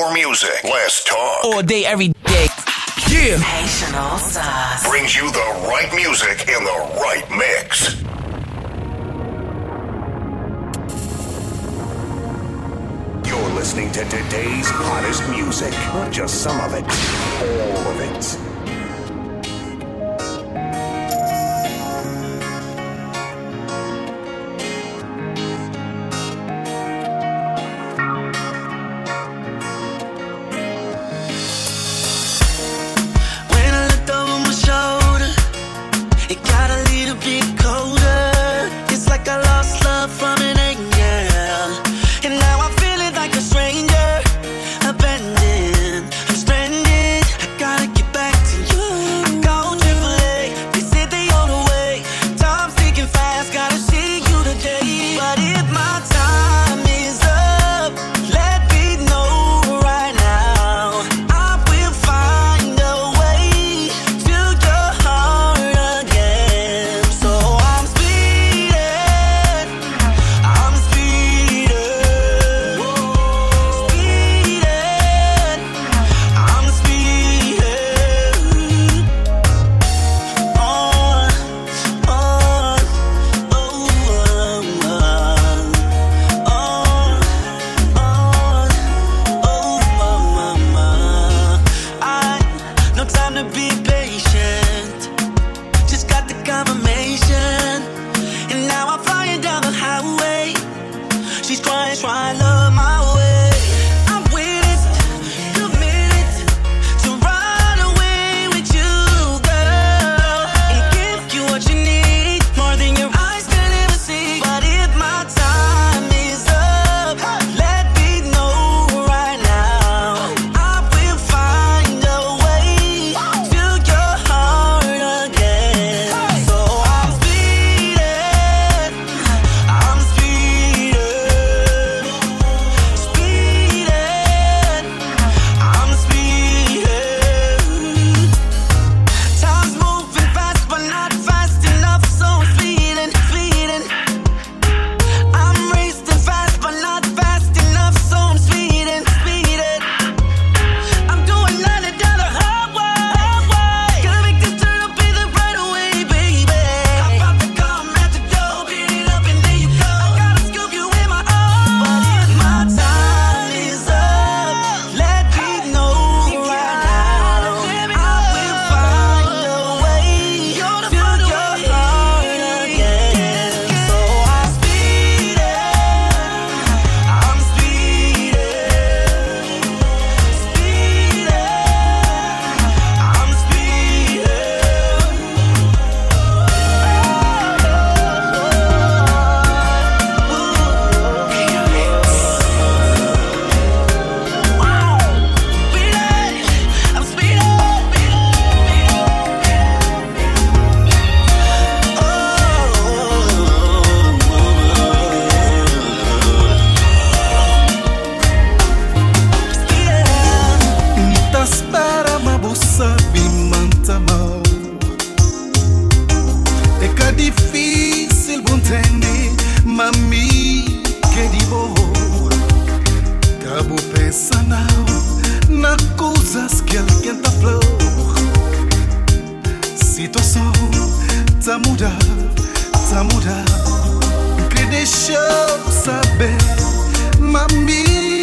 More music, less talk. All day, every day. Yeah. Haitian brings you the right music in the right mix. You're listening to today's hottest music, not just some of it, all of it. libo Cabo pensa não Na coisas que ele quenta flor Situação tá mudar, tá mudar Que deixou saber Mami.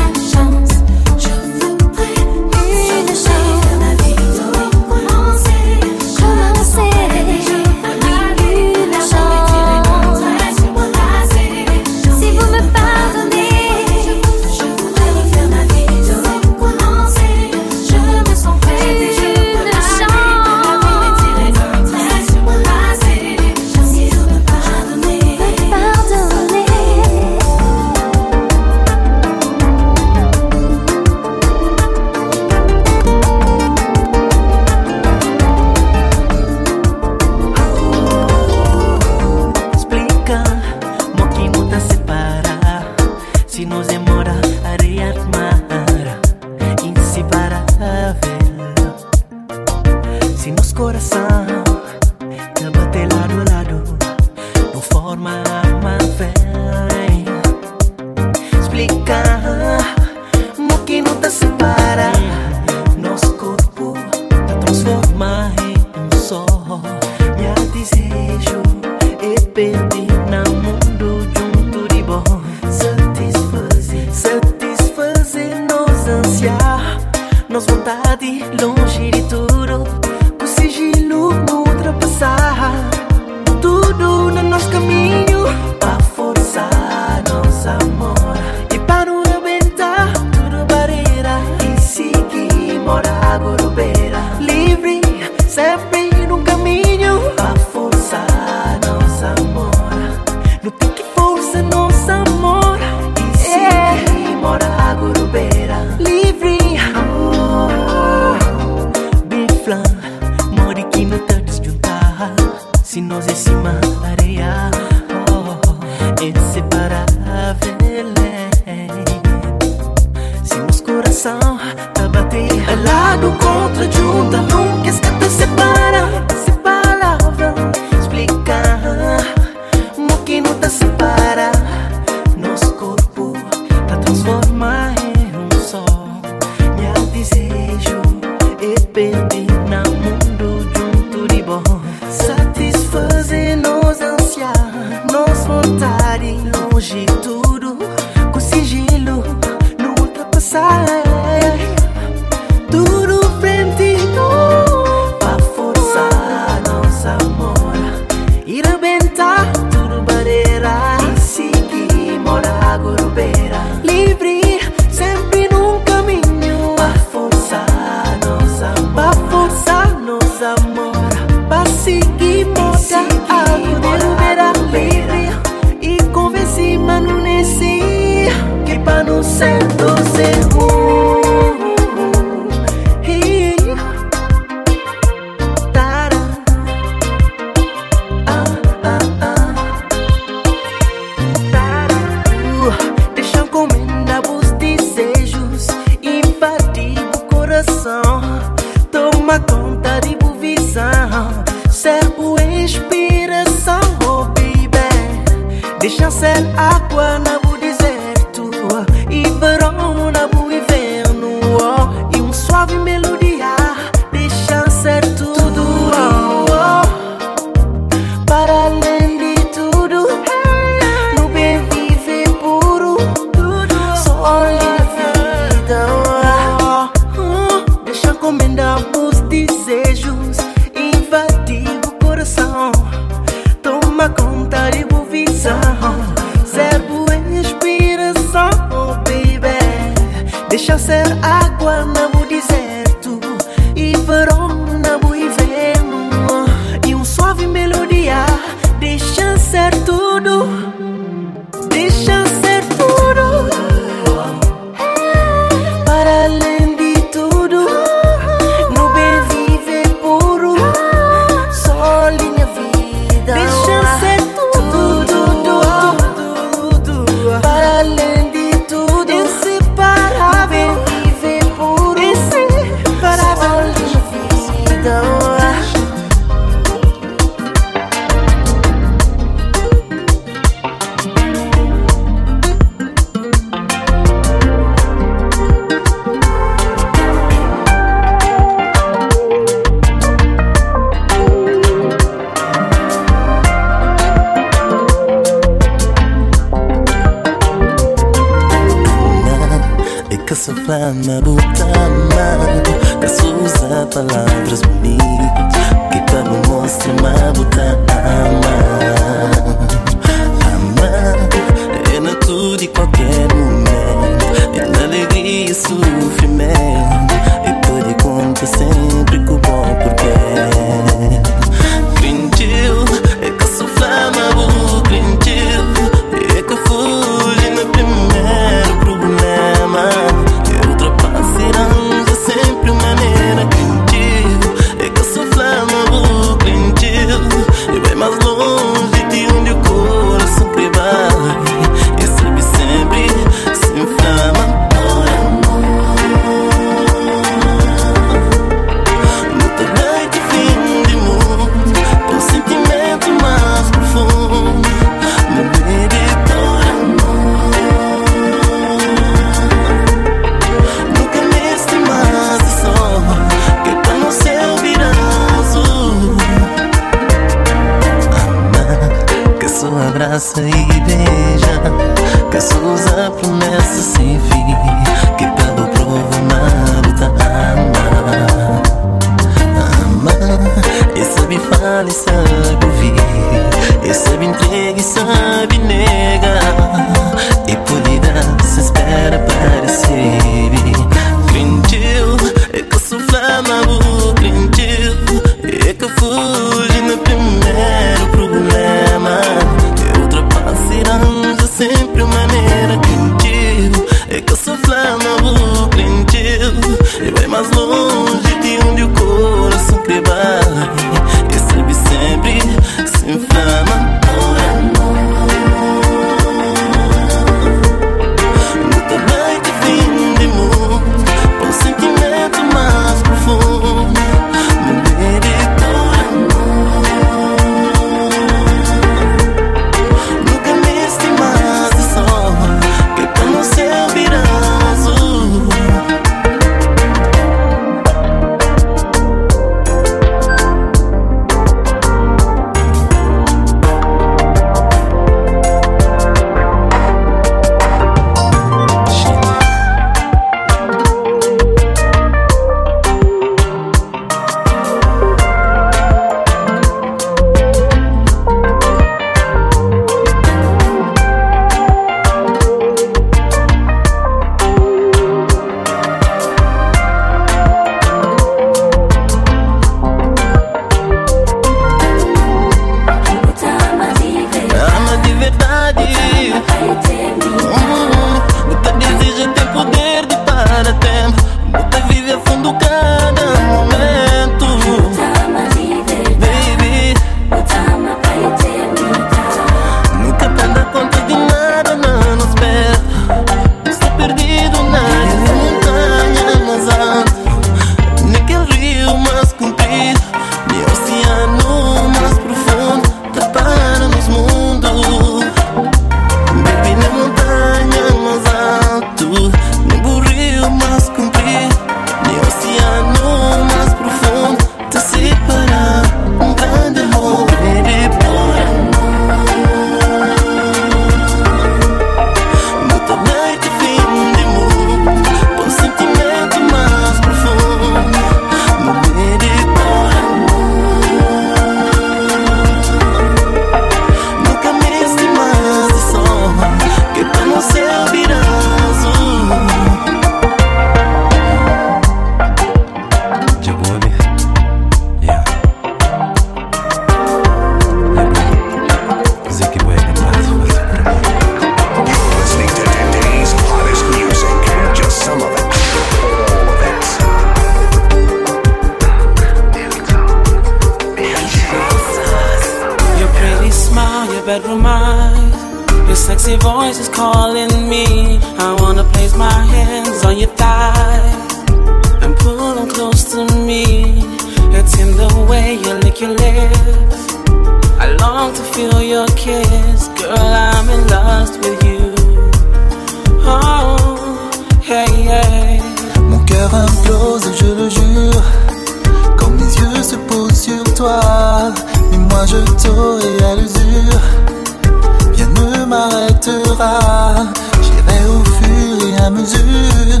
vas, j'y vais au fur et à mesure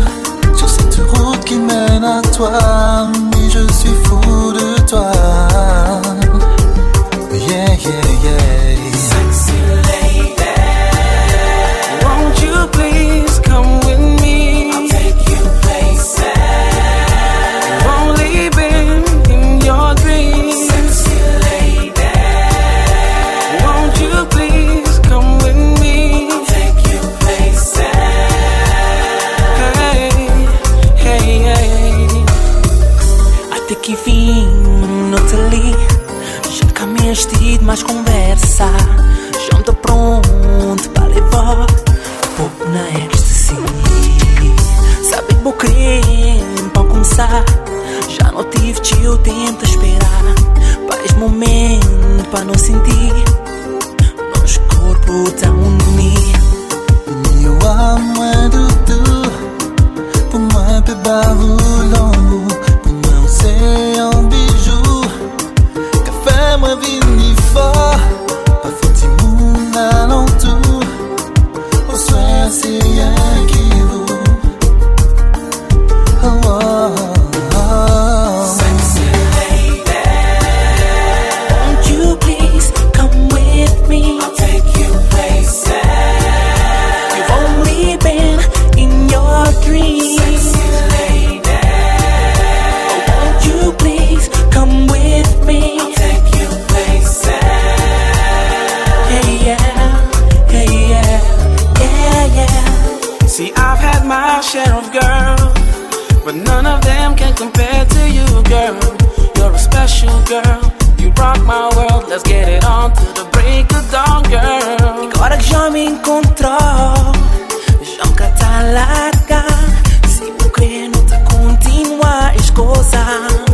sur cette route qui mène à toi. None of them can compare to you, girl. You're a special girl. You rock my world. Let's get it on to the break of dawn, girl. Agora que já me encontrou, já tá larga. Se não.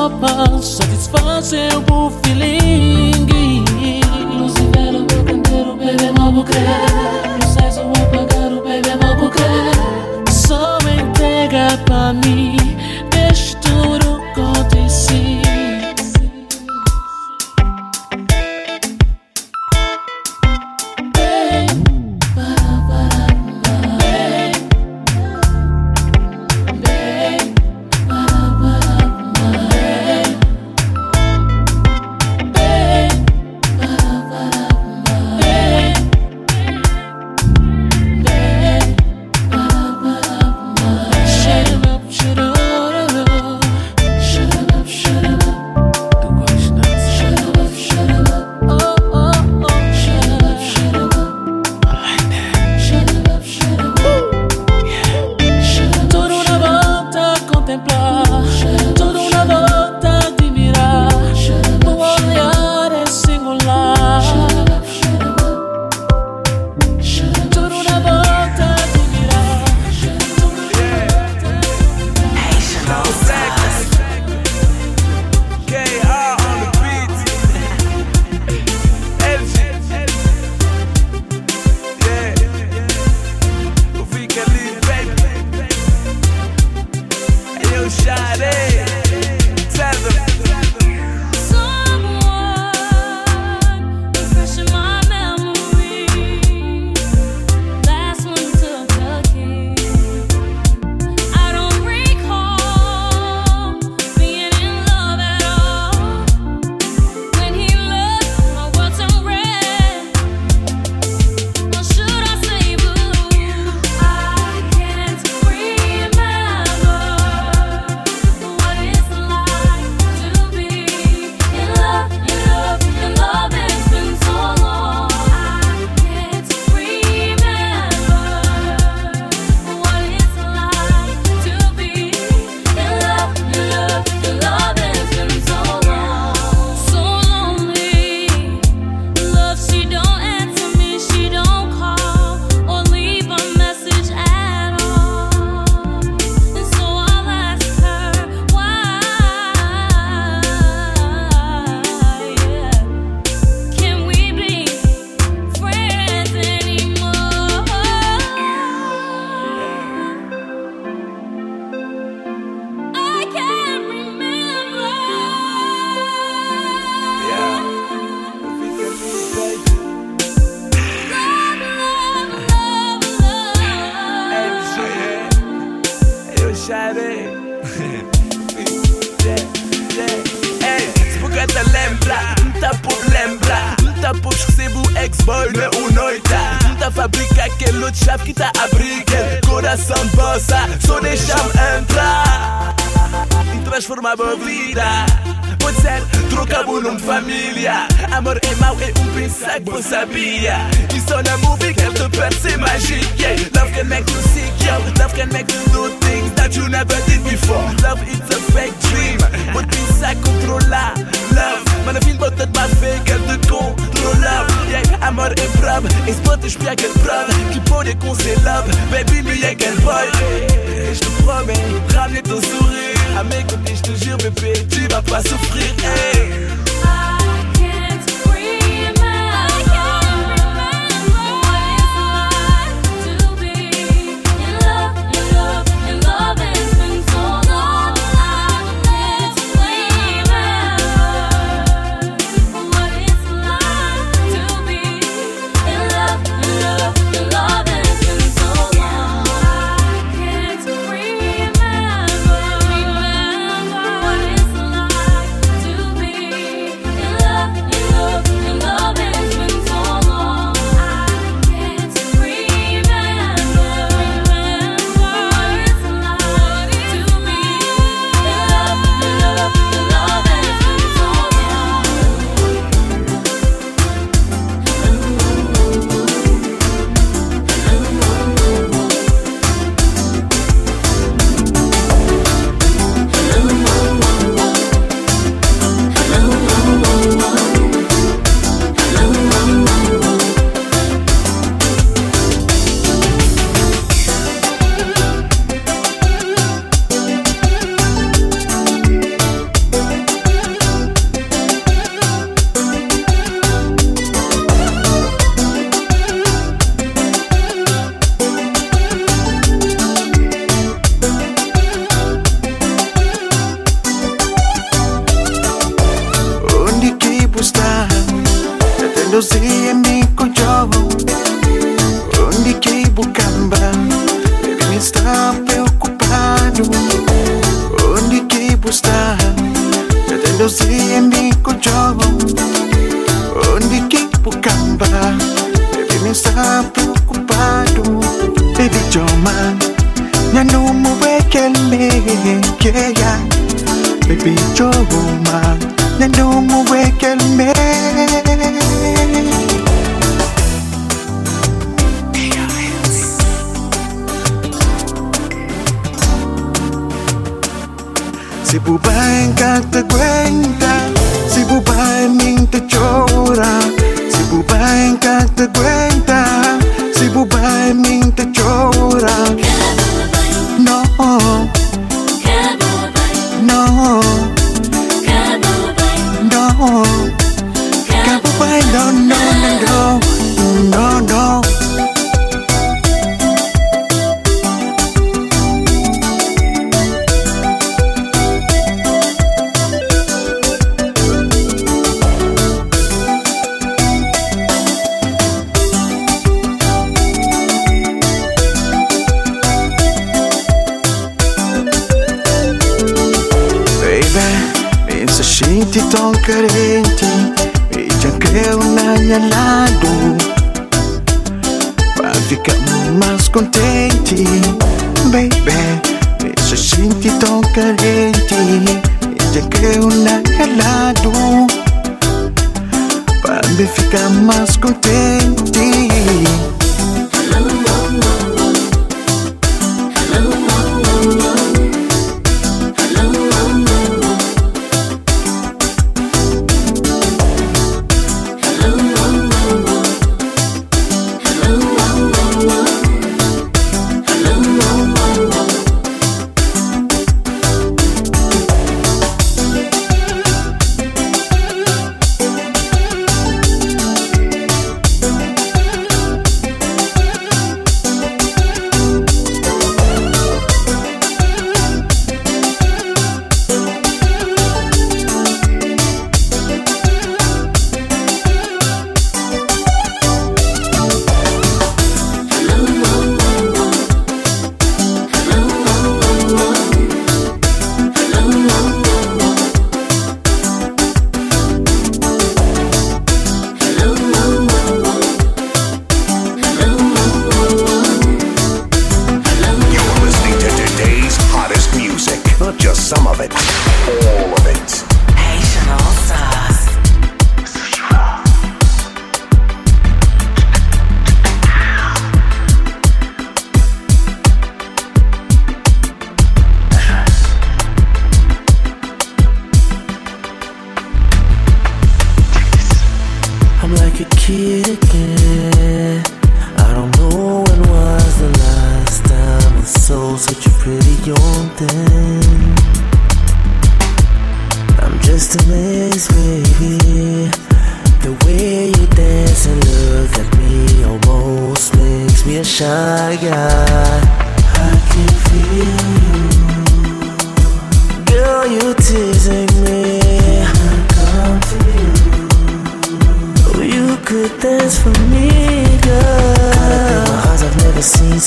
roupas satisfazem o feeling. Luz e vela, meu candeiro, bebê, novo credo. slab Ich spottisch wie ein Brand Qui pour les conselab Baby, mi y'a qu'un boy? Je te promets, ramener ton sourire. Ah mec, je te jure bébé, tu vas pas souffrir. gusta. Te delusi amico gioco Ogni tipo cambia Baby mi sta preoccupato Baby Joman Ya no me ve que me queda Baby Joman Ya no me ve que me Si bubae ka te cuenta Si bubae min te llora Si bubae ka te cuenta Si bubae min te llora buscaré en ti, ella que una y en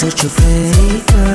such a pretty